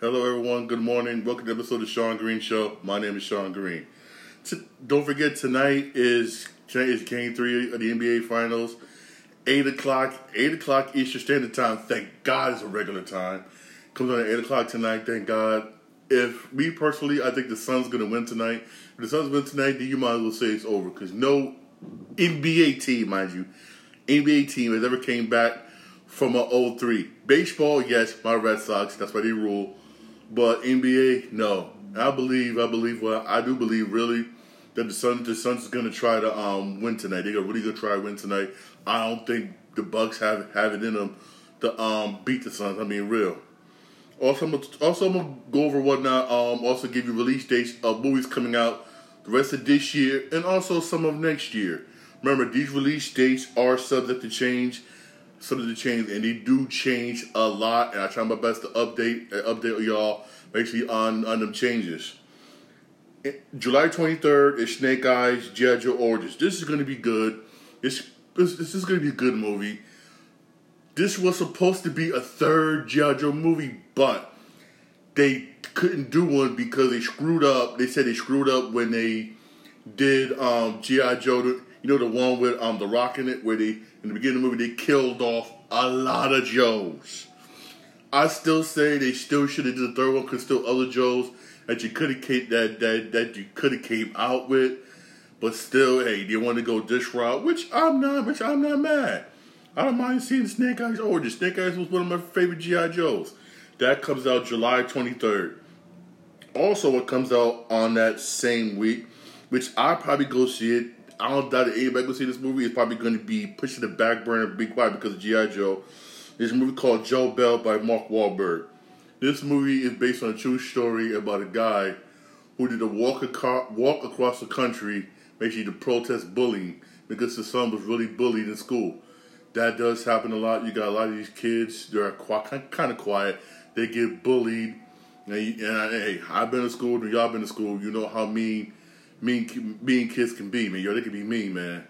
Hello, everyone. Good morning. Welcome to the episode of Shawn Green Show. My name is Shawn Green. T- don't forget, tonight is tonight is Game Three of the NBA Finals. Eight o'clock, eight o'clock Eastern Standard Time. Thank God it's a regular time. Comes on at eight o'clock tonight. Thank God. If me personally, I think the Suns going to win tonight. If the Suns win tonight, then you might as well say it's over because no NBA team, mind you, NBA team has ever came back from a 03. Baseball, yes, my Red Sox, that's why they rule. But NBA, no. I believe, I believe, well, I do believe really that the Suns, the Suns is going to try to um, win tonight. They're really going to try to win tonight. I don't think the Bucks have have it in them to um, beat the Suns. I mean, real. Also, I'm gonna, also I'm gonna go over whatnot. Um, also give you release dates of movies coming out the rest of this year and also some of next year. Remember, these release dates are subject to change, subject the changes, and they do change a lot. And I try my best to update uh, update y'all basically on on them changes. July 23rd is Snake Eyes G.I. Joe Origins. This is going to be good. This, this, this is going to be a good movie. This was supposed to be a third G.I. Joe movie, but they couldn't do one because they screwed up. They said they screwed up when they did um, G.I. Joe, you know, the one with um, The Rock in it, where they, in the beginning of the movie, they killed off a lot of Joes. I still say they still should have did the third one because still other Joes that you could have came that that that you could have came out with, but still, hey, they want to go this route, which I'm not, which I'm not mad. I don't mind seeing Snake Eyes oh, origin. Snake Eyes was one of my favorite GI Joes. That comes out July 23rd. Also, what comes out on that same week, which I probably go see it. I don't doubt that anybody go see this movie. It's probably going to be pushing the back burner, be quiet because of GI Joe. A movie called Joe Bell by Mark Wahlberg. This movie is based on a true story about a guy who did a walk, aco- walk across the country, basically to protest bullying because his son was really bullied in school. That does happen a lot. You got a lot of these kids; they're kind of quiet. They get bullied, and, and hey, I've been to school, y'all been to school. You know how mean, mean, mean kids can be, man. Yo, they can be mean, man.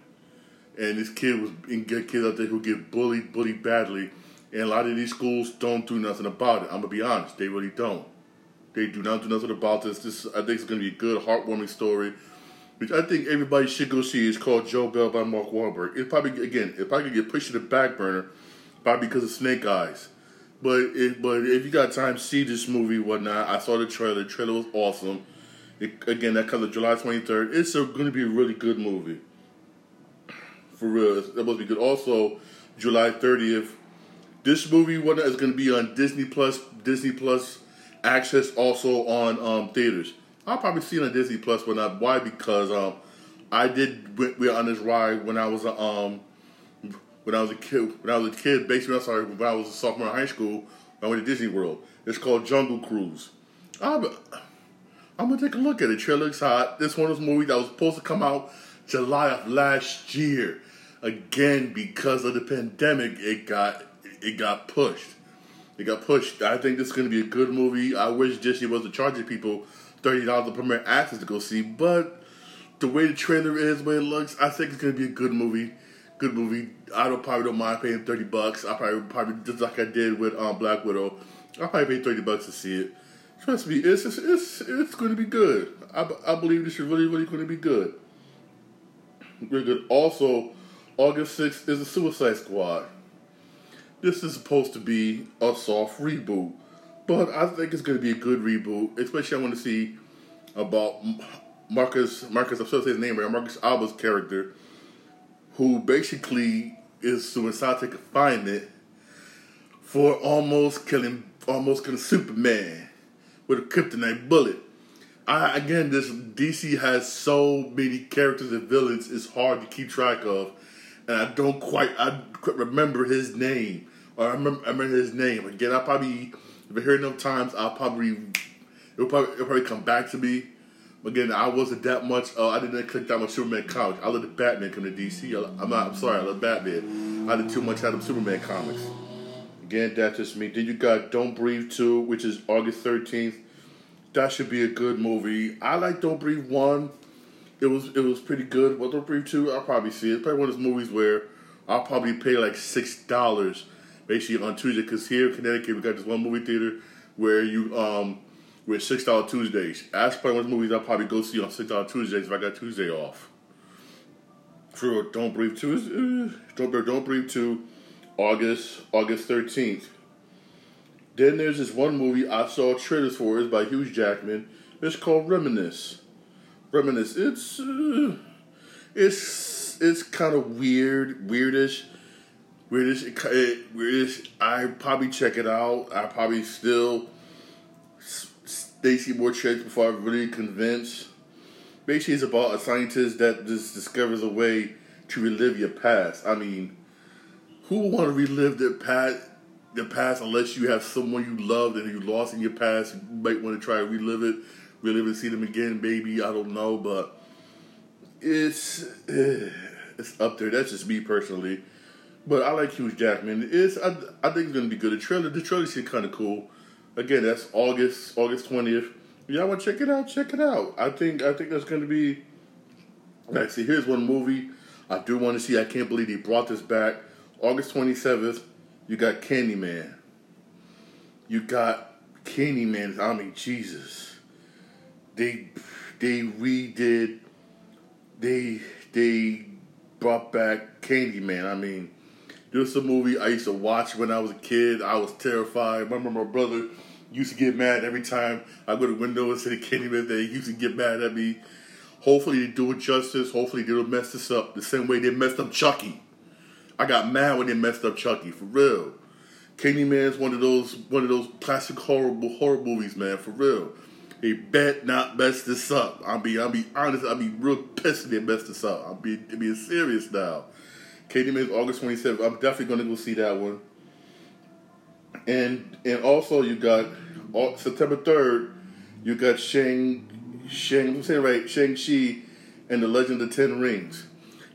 And this kid was, and get kids out there who get bullied, bullied badly and a lot of these schools don't do nothing about it. I'm gonna be honest, they really don't. They do not do nothing about this. This I think it's gonna be a good, heartwarming story, which I think everybody should go see. It's called Joe Bell by Mark Wahlberg. It probably again, it probably could get pushed to the back burner, probably because of Snake Eyes. But but if you got time, see this movie, whatnot. I saw the trailer. The trailer was awesome. It, again, that comes July 23rd. It's going to be a really good movie. For real, it's supposed to be good. Also, July 30th, this movie is going to be on Disney Plus, Disney Plus access also on um, theaters. I'll probably see it on Disney Plus, but not why because um, I did we were on this ride when I was a um when I was a kid when I was a kid basically I'm sorry when I was a sophomore in high school I went to Disney World. It's called Jungle Cruise. I'm, I'm gonna take a look at it. Trailer looks hot. This one was those movies that was supposed to come out July of last year. Again, because of the pandemic, it got it got pushed. It got pushed. I think this is to be a good movie. I wish Disney wasn't charging people thirty dollars to premiere access to go see, but the way the trailer is, the way it looks, I think it's to be a good movie. Good movie. I don't probably don't mind paying thirty bucks. I probably probably just like I did with um, Black Widow. I'll probably pay thirty bucks to see it. Trust me, it's it's it's, it's going to be good. I, I believe this is really really going to be good. Good. Also, August sixth is the Suicide Squad this is supposed to be a soft reboot, but I think it's going to be a good reboot. Especially, I want to see about Marcus. Marcus, I'm supposed to say his name right. Marcus Alba's character, who basically is suicidal confinement for almost killing, almost killing Superman with a kryptonite bullet. I, again, this DC has so many characters and villains; it's hard to keep track of and I don't quite I remember his name. Or I remember, I remember his name. Again, I probably if I hear enough times, I'll probably it'll probably it'll probably come back to me. Again, I wasn't that much. Uh, I didn't click that much Superman comics. I let the Batman come to DC. I, am not. I'm sorry. I love Batman. I did too much out of Superman comics. Again, that's just me. Then you got Don't Breathe 2, which is August 13th. That should be a good movie. I like Don't Breathe 1 it was it was pretty good. Well, Don't Breathe two, I'll probably see it. It's probably one of those movies where I'll probably pay like six dollars basically on Tuesday because here in Connecticut we got this one movie theater where you um where six dollar Tuesdays. That's probably one of the movies I'll probably go see on six dollar Tuesdays if I got Tuesday off. For Don't Breathe Two is uh, Don't Breathe Don't Breathe Two, August August thirteenth. Then there's this one movie I saw trailers for. It's by Hugh Jackman. It's called Reminisce. Reminisce. It's uh, it's it's kind of weird, weirdish, weirdish, it, weirdish. I probably check it out. I probably still Stacy more trailers before I'm really convinced. Basically, it's about a scientist that just discovers a way to relive your past. I mean, who would want to relive their past? The past, unless you have someone you loved and you lost in your past, you might want to try to relive it, relive and see them again. Maybe I don't know, but it's eh, it's up there. That's just me personally. But I like Hugh Jackman. It's I, I think it's gonna be good. The trailer the trailer seems kind of cool. Again, that's August August twentieth. Y'all want to check it out? Check it out. I think I think that's gonna be. Like, see, here's one movie I do want to see. I can't believe they brought this back. August twenty seventh. You got Candyman. You got Candyman. I mean, Jesus. They they redid they they brought back Candyman. I mean, this is a movie I used to watch when I was a kid. I was terrified. I remember my brother used to get mad every time I go to the window and the Candyman. They used to get mad at me. Hopefully they do it justice. Hopefully they don't mess this up the same way they messed up Chucky. I got mad when they messed up Chucky for real. Candyman's one of those one of those classic horrible horror movies, man, for real. They bet not mess this up. I'll be I'll be honest, I'll be real pissed if they mess this up. I'll be being serious now. Candyman's August 27th. I'm definitely gonna go see that one. And and also you got uh, September 3rd, you got Shang Shang I'm saying right, Shang-Chi and the Legend of the Ten Rings.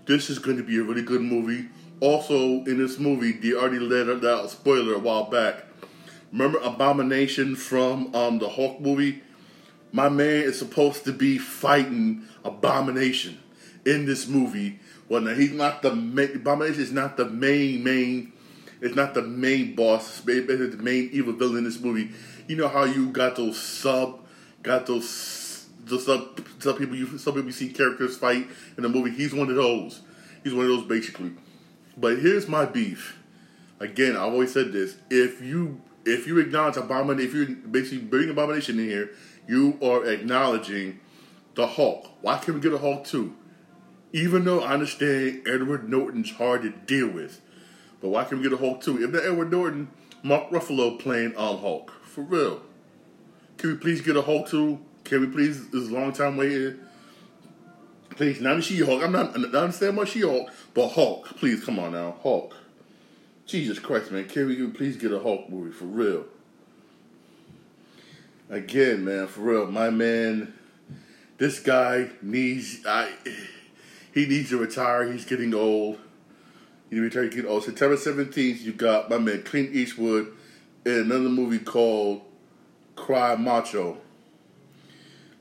This is to be a really good movie. Also, in this movie, they already let out spoiler a while back. Remember Abomination from um, the Hulk movie? My man is supposed to be fighting Abomination in this movie. Well, now he's not the main. Abomination is not the main main. It's not the main boss. It's the main evil villain in this movie. You know how you got those sub, got those the sub, some people you some people you see characters fight in the movie. He's one of those. He's one of those basically. But here's my beef. Again, I've always said this. If you if you acknowledge abomination, if you basically bring abomination in here, you are acknowledging the Hulk. Why can't we get a Hulk too? Even though I understand Edward Norton's hard to deal with, but why can't we get a Hulk too? If not Edward Norton, Mark Ruffalo playing um Hulk for real. Can we please get a Hulk too? Can we please? This long time waiting. Please, not a She-Hulk. I'm not. I understand about She-Hulk, but Hulk. Please, come on now, Hulk. Jesus Christ, man! Can we please get a Hulk movie for real? Again, man, for real, my man. This guy needs. I. He needs to retire. He's getting old. He needs to retire. Getting old. September seventeenth, you got my man Clint Eastwood in another movie called Cry Macho.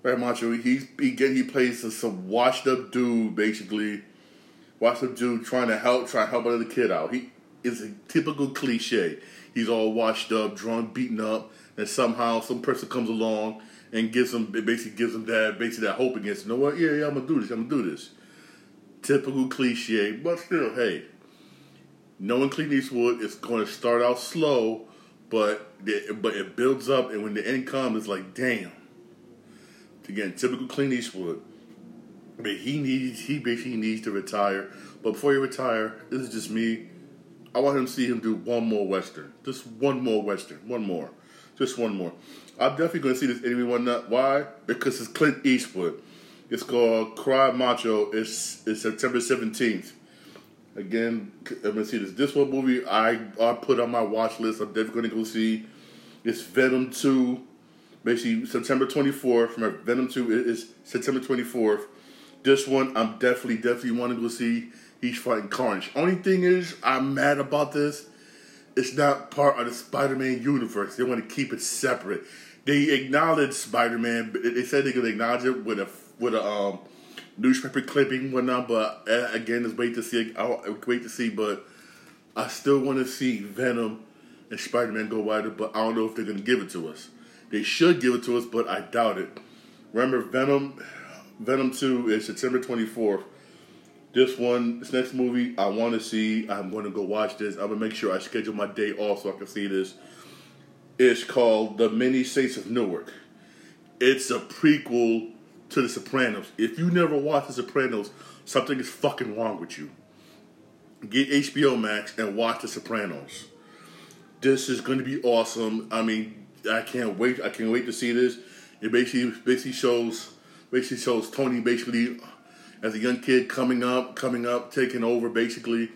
Right, Macho. He's he get he plays some washed up dude, basically. Washed up dude trying to help, trying to help another kid out. He is a typical cliche. He's all washed up, drunk, beaten up, and somehow some person comes along and gives him basically gives him that basically that hope against. You know what? Yeah, yeah, I'm gonna do this. I'm gonna do this. Typical cliche, but still, hey. Knowing Clint Eastwood, it's going to start out slow, but it, but it builds up, and when the end comes, it's like, damn Again, typical Clint Eastwood. But he needs he basically needs to retire. But before he retire, this is just me. I want him to see him do one more western. Just one more western. One more. Just one more. I'm definitely going to see this anyway one. Why? Because it's Clint Eastwood. It's called Cry Macho. It's, it's September 17th. Again, I'm to see this. This one movie I, I put on my watch list. I'm definitely going to go see. It's Venom 2 basically September 24th. From Venom 2 is September 24th. This one I'm definitely, definitely wanting to see. He's fighting Carnage. Only thing is, I'm mad about this. It's not part of the Spider-Man universe. They want to keep it separate. They acknowledge Spider-Man. but They said they could acknowledge it with a with a um, newspaper clipping, whatnot. But uh, again, it's wait to see. I'll wait to see. But I still want to see Venom and Spider-Man go wider. But I don't know if they're gonna give it to us. They should give it to us, but I doubt it. Remember, Venom, Venom Two is September twenty fourth. This one, this next movie, I want to see. I'm going to go watch this. I'm gonna make sure I schedule my day off so I can see this. It's called The Many Saints of Newark. It's a prequel to The Sopranos. If you never watched The Sopranos, something is fucking wrong with you. Get HBO Max and watch The Sopranos. This is going to be awesome. I mean, I can't wait. I can't wait to see this. It basically basically shows basically shows Tony basically as a young kid coming up, coming up, taking over. Basically,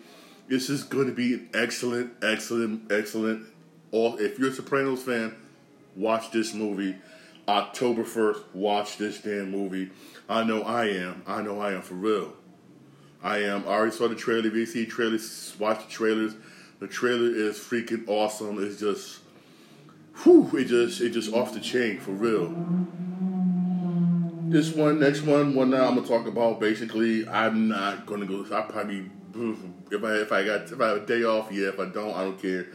this is going to be an excellent, excellent, excellent. All if you're a Sopranos fan, watch this movie. October first, watch this damn movie. I know I am. I know I am for real. I am. I already saw the trailer. You trailers, watch the trailers. The trailer is freaking awesome. It's just, whew, it just, it just off the chain for real. This one, next one, one now I'm gonna talk about. Basically, I'm not gonna go. I probably, if I if I got if I have a day off, yeah. If I don't, I don't care.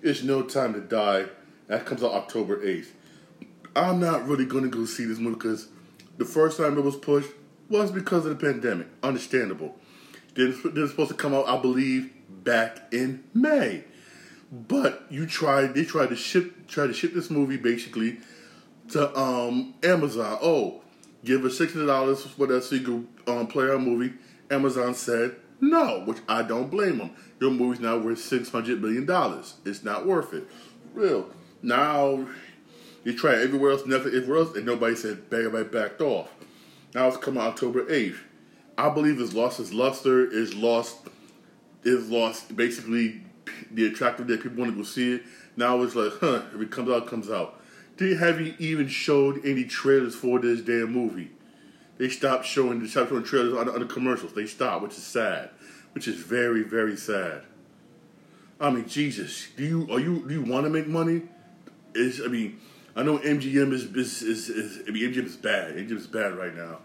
It's no time to die. That comes out October eighth. I'm not really gonna go see this movie because the first time it was pushed was because of the pandemic. Understandable. Then they're supposed to come out, I believe, back in May. But you tried they tried to ship try to ship this movie basically to um, Amazon. Oh, give us sixty dollars for that single um, player movie. Amazon said no, which I don't blame them. Your movie's now worth six hundred million dollars. It's not worth it. Real. Now you try everywhere else, nothing everywhere else, and nobody said bang, everybody backed off. Now it's coming October eighth. I believe it's lost its luster. Is lost. Is lost. Basically, the attractive that people want to go see it. Now it's like, huh? If it comes out, it comes out. They haven't even showed any trailers for this damn movie. They stopped showing the stopped showing trailers on, on the commercials. They stopped, which is sad. Which is very, very sad. I mean, Jesus, do you are you do you want to make money? Is I mean, I know MGM is is, is, is I mean MGM is bad. MGM is bad right now.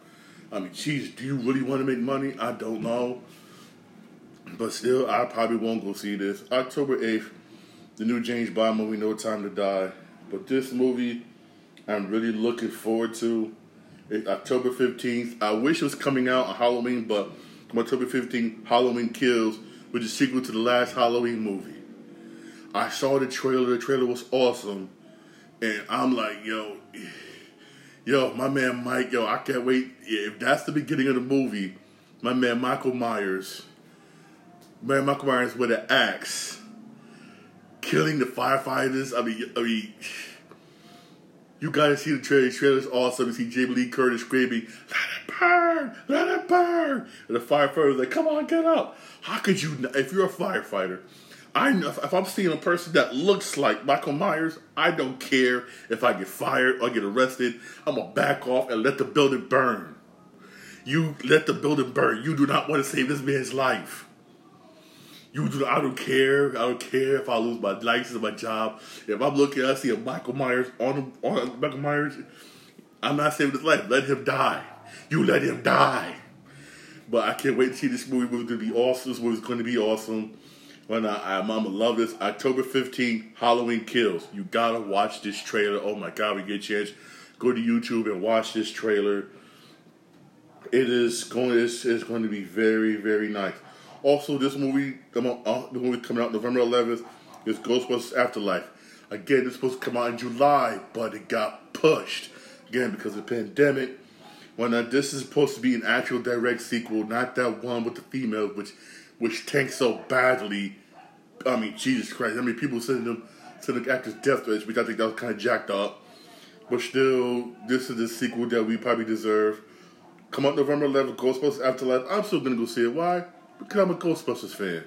I mean, Jesus, do you really want to make money? I don't know. But still, I probably won't go see this. October 8th, the new James Bond movie, No Time to Die. But this movie, I'm really looking forward to. It's October 15th. I wish it was coming out on Halloween, but October 15th, Halloween Kills, which is sequel to the last Halloween movie. I saw the trailer. The trailer was awesome. And I'm like, yo, yo, my man Mike, yo, I can't wait. If that's the beginning of the movie, my man Michael Myers, man Michael Myers with an axe, killing the firefighters. I mean, I mean, you gotta see the trailer. The trailer's awesome. You see Jamie Lee Curtis screaming, "Let it burn! Let it burn!" And the firefighter's like, "Come on, get up!" How could you? If you're a firefighter, I know if I'm seeing a person that looks like Michael Myers, I don't care if I get fired or get arrested. I'm gonna back off and let the building burn. You let the building burn. You do not want to save this man's life. You do. I don't care. I don't care if I lose my license or my job. If I'm looking, I see a Michael Myers on on Michael Myers. I'm not saving his life. Let him die. You let him die. But I can't wait to see this movie. It's going to be awesome. This movie's going to be awesome. When I, I'm, gonna love this. October 15th, Halloween Kills. You gotta watch this trailer. Oh my god, we get a chance. Go to YouTube and watch this trailer. It is going. It's, it's going to be very, very nice. Also, this movie, the movie coming out November 11th, is Ghostbusters Afterlife. Again, it's supposed to come out in July, but it got pushed again because of the pandemic. When uh, this is supposed to be an actual direct sequel, not that one with the female, which which tanked so badly. I mean, Jesus Christ! I mean, people sending them sending actors death threats, which I think that was kind of jacked up. But still, this is the sequel that we probably deserve. Come out November 11th, Ghostbusters Afterlife. I'm still gonna go see it. Why? Because I'm a Ghostbusters fan.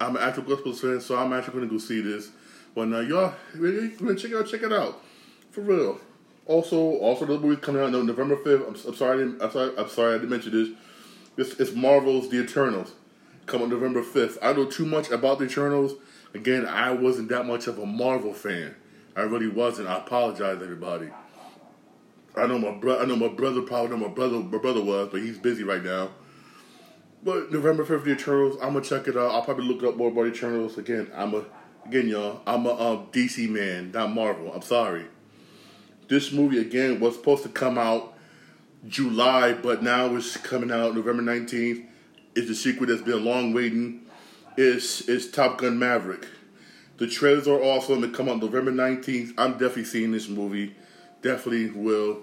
I'm an actual Ghostbusters fan, so I'm actually gonna go see this. But now, y'all, check it out, check it out, for real. Also, also the movie coming out no, November 5th. I'm, I'm sorry, I'm sorry, I'm sorry, I didn't mention this. Is Marvel's The Eternals, coming November 5th. I know too much about The Eternals. Again, I wasn't that much of a Marvel fan. I really wasn't. I apologize, everybody. I know my brother. I know my brother probably know my brother. My brother was, but he's busy right now. But November 5th, The Eternals. I'm gonna check it out. I'll probably look up more about Eternals. Again, I'm a again, y'all, I'm a um, DC man, not Marvel. I'm sorry. This movie again was supposed to come out July, but now it's coming out November 19th. It's a sequel that's been long waiting. It's, it's Top Gun Maverick. The trailers are awesome. It come out November 19th. I'm definitely seeing this movie. Definitely will.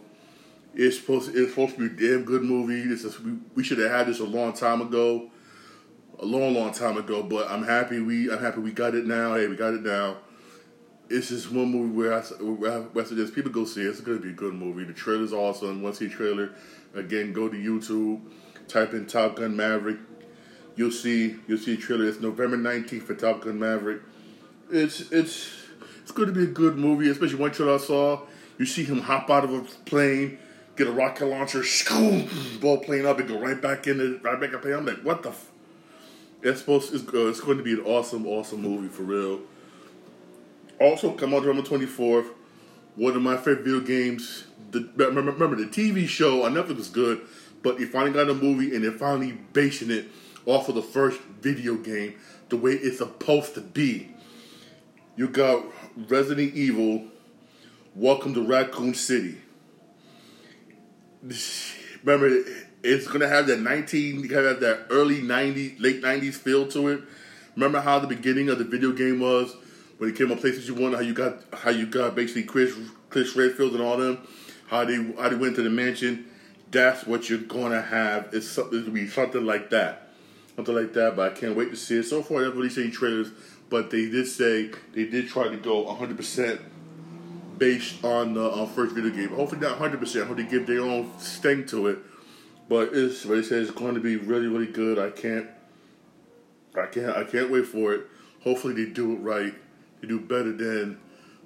It's supposed to, it's supposed to be a damn good movie. This is, we, we should have had this a long time ago. A long, long time ago. But I'm happy we I'm happy we got it now. Hey, we got it now. It's just one movie where I, where I suggest people go see it. It's going to be a good movie. The trailer's awesome. Once you see the trailer, again, go to YouTube, type in Top Gun Maverick. You'll see you'll see a trailer. It's November 19th for Top Gun Maverick it's it's it's going to be a good movie, especially trailer I saw. You see him hop out of a plane, get a rocket launcher, blow plane up, and go right back in the right back up. here. I'm like, what the? F-? It's supposed it's, uh, it's going to be an awesome, awesome movie for real. Also, come out November twenty fourth. One of my favorite video games. The, remember, remember the TV show on Netflix was good, but they finally got a movie and they're finally basing it off of the first video game the way it's supposed to be you got Resident Evil, Welcome to Raccoon City. Remember, it's gonna have that nineteen, have that early '90s, late '90s feel to it. Remember how the beginning of the video game was when it came up places you One? How you got, how you got basically Chris, Chris Redfield and all them. How they, how they went to the mansion. That's what you're gonna have. It's something to be something like that, something like that. But I can't wait to see it. So far, they've released any trailers but they did say they did try to go 100% based on the uh, first video game. Hopefully not 100%. I Hope they give their own sting to it. But it's they say it's going to be really really good. I can't I can't I can't wait for it. Hopefully they do it right. They do better than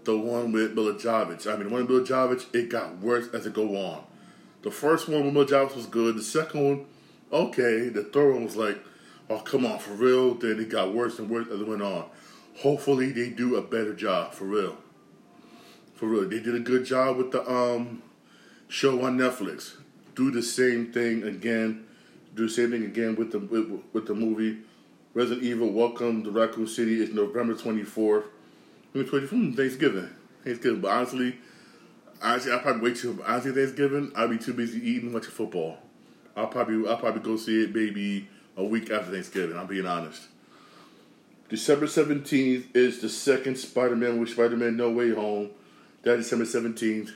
the one with Milla Jovovich. I mean, the one with Milla Jovovich, it got worse as it go on. The first one with Milla Jovovich was good. The second one, okay. The third one was like oh come on, for real. Then it got worse and worse as it went on. Hopefully they do a better job, for real. For real. They did a good job with the um show on Netflix. Do the same thing again. Do the same thing again with the with, with the movie. Resident Evil Welcome to Raccoon City is November 24th. November 24th, hmm, Thanksgiving. Thanksgiving. But honestly, honestly, I'll probably wait till honestly Thanksgiving. I'll be too busy eating much football. I'll probably I'll probably go see it maybe a week after Thanksgiving. I'm being honest. December 17th is the second Spider-Man with Spider-Man No Way Home. That December 17th.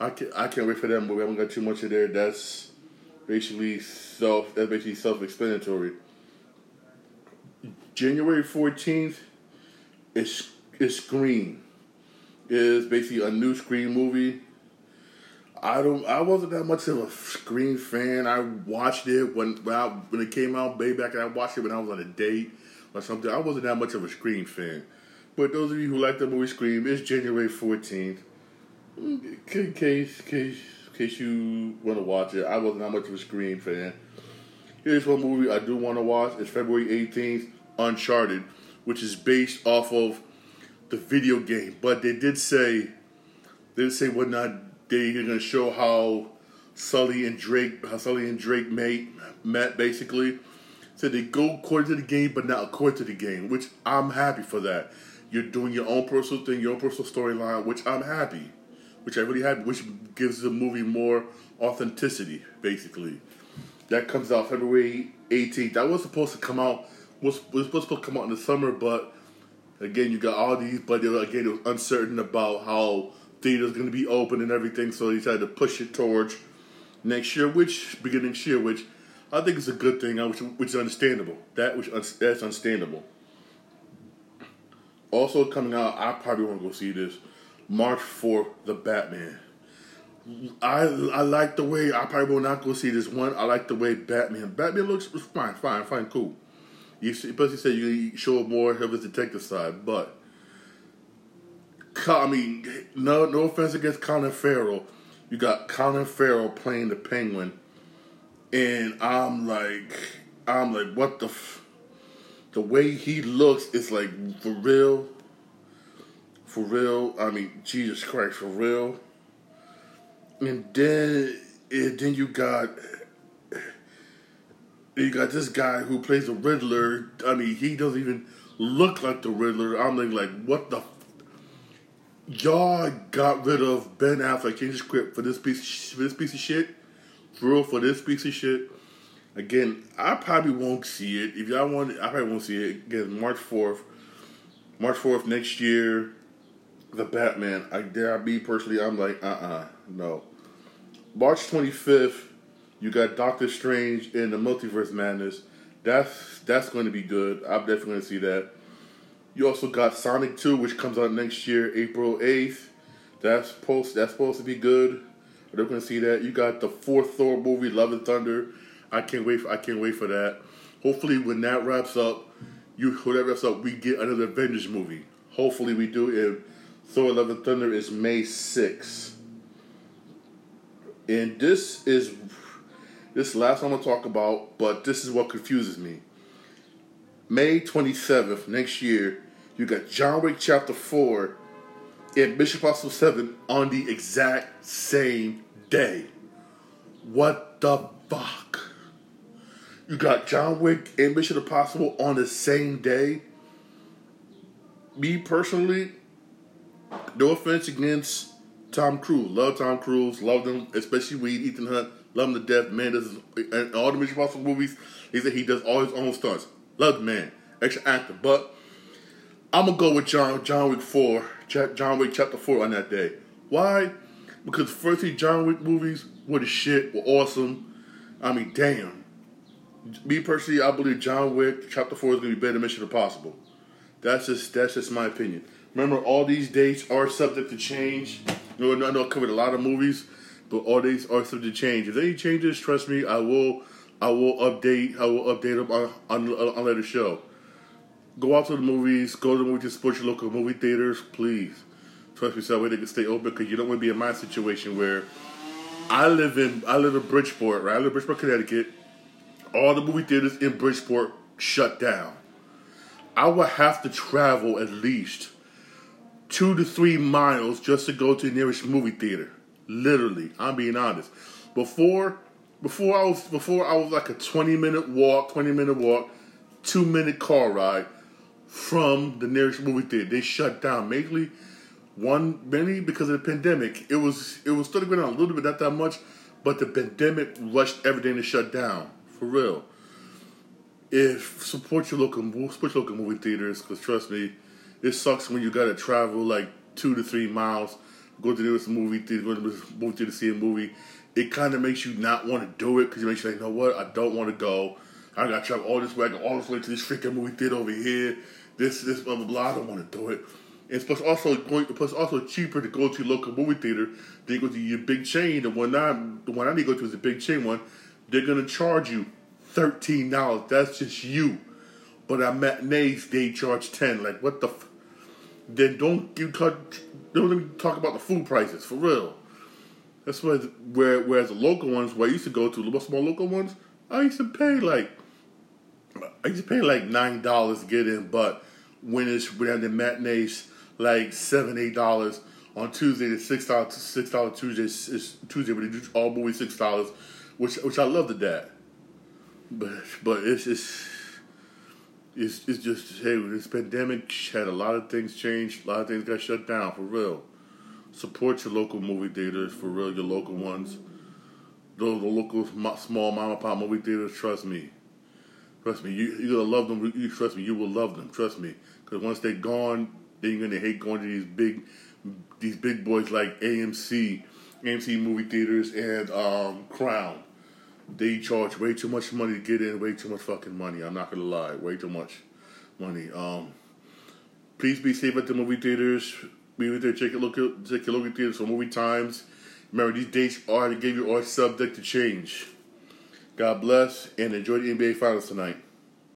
I can't, I can't wait for that movie. I haven't got too much of there. That's basically self that's basically self-explanatory. January 14th is is Scream. Is basically a new Scream movie. I don't. I wasn't that much of a Scream fan. I watched it when when, I, when it came out way back, and I watched it when I was on a date or something. I wasn't that much of a Scream fan. But those of you who like the movie Scream, it's January fourteenth. In case, case, case you want to watch it, I wasn't that much of a Scream fan. Here's one movie I do want to watch. It's February eighteenth, Uncharted, which is based off of the video game. But they did say, they did say what not they're gonna show how Sully and Drake, how Sully and Drake made, met basically. So they go according to the game, but not according to the game, which I'm happy for that. You're doing your own personal thing, your own personal storyline, which I'm happy, which I really happy, which gives the movie more authenticity, basically. That comes out February 18th. That was supposed to come out was was supposed to come out in the summer, but again, you got all these, but again, it was uncertain about how theater's going to be open and everything, so he decided to push it towards next year, which beginning year, which I think is a good thing, which, which is understandable. That which that's understandable. Also coming out, I probably want to go see this March 4th, the Batman. I I like the way I probably will not go see this one. I like the way Batman Batman looks fine, fine, fine, cool. You see, plus said you show more of his detective side, but I mean, no, no offense against Colin Farrell. You got Colin Farrell playing the Penguin, and I'm like, I'm like, what the, f-? The way he looks is like for real, for real. I mean, Jesus Christ, for real. And then, and then you got, you got this guy who plays the Riddler. I mean, he doesn't even look like the Riddler. I'm like, what the. F- Y'all got rid of Ben Affleck, in the script for this piece, of sh- for this piece of shit, for real, for this piece of shit. Again, I probably won't see it. If y'all want I probably won't see it. Again, March fourth, March fourth next year, the Batman. I dare I be personally, I'm like, uh, uh no. March twenty fifth, you got Doctor Strange in the Multiverse Madness. That's that's going to be good. I'm definitely going to see that. You also got Sonic Two, which comes out next year, April eighth. That's supposed that's supposed to be good. We're going to see that. You got the fourth Thor movie, Love and Thunder. I can't wait. For, I can't wait for that. Hopefully, when that wraps up, you that wraps up, we get another Avengers movie. Hopefully, we do. And Thor: Love and Thunder is May sixth. And this is this last I'm gonna talk about, but this is what confuses me. May 27th next year, you got John Wick Chapter 4 and Mission Impossible 7 on the exact same day. What the fuck? You got John Wick and Mission Impossible on the same day? Me personally, no offense against Tom Cruise. Love Tom Cruise. Love him, especially with Ethan Hunt. Love him to death. Man, is and all the Mission Impossible movies. He said he does all his own stunts. Love the man, extra actor. But I'm gonna go with John John Wick four, John Wick chapter four on that day. Why? Because the first three John Wick movies were the shit, were awesome. I mean, damn. Me personally, I believe John Wick chapter four is gonna be better Mission Impossible. That's just that's just my opinion. Remember, all these dates are subject to change. You know, I know I covered a lot of movies, but all these are subject to change. If any changes, trust me, I will, I will update, I will update them on on, on later show. Go out to the movies, go to the movie to support your local movie theaters, please. Trust me, so that way they can stay open because you don't want to be in my situation where I live in I live in Bridgeport, right? I live in Bridgeport, Connecticut. All the movie theaters in Bridgeport shut down. I would have to travel at least two to three miles just to go to the nearest movie theater. Literally, I'm being honest. Before, before I was before I was like a 20 minute walk, 20 minute walk, two minute car ride from the nearest movie theater. They shut down mainly one mainly because of the pandemic. It was it was still going on a little bit, not that much, but the pandemic rushed everything to shut down for real. If support your local support your local movie theaters, because trust me, it sucks when you gotta travel like two to three miles, go to this movie theater, go to this movie theater to see a movie. It kind of makes you not want to do it because you make you like, you know what, I don't want to go. I gotta travel all this way, I all this way to this freaking movie theater over here. This, this, blah blah blah. I don't want to do it. It's plus also going, plus also cheaper to go to local movie theater than go to your big chain. The one I, the one I need to go to is a big chain one. They're gonna charge you thirteen dollars. That's just you. But at matinees they charge ten. Like what the? F- then don't you talk, don't even talk about the food prices for real. That's why where whereas the local ones where I used to go to the small local ones, I used to pay like I used to pay like nine dollars to get in, but when it's when the matinees like seven eight dollars on Tuesday, the six dollars six dollar Tuesday is Tuesday, but do all movies six dollars, which which I love the that. But but it's just it's it's just hey this pandemic had a lot of things changed, a lot of things got shut down for real. Support your local movie theaters for real, your local ones. Those the local small mom and pop movie theaters. Trust me, trust me. You you're gonna love them. You trust me. You will love them. Trust me. Because once they're gone, then you're gonna hate going to these big these big boys like AMC, AMC movie theaters and um, Crown they charge way too much money to get in, way too much fucking money. I'm not gonna lie, way too much money. Um, please be safe at the movie theaters. Be with there, a look take a look at theaters for movie times. Remember, these dates are to give you are subject to change. God bless and enjoy the NBA Finals tonight.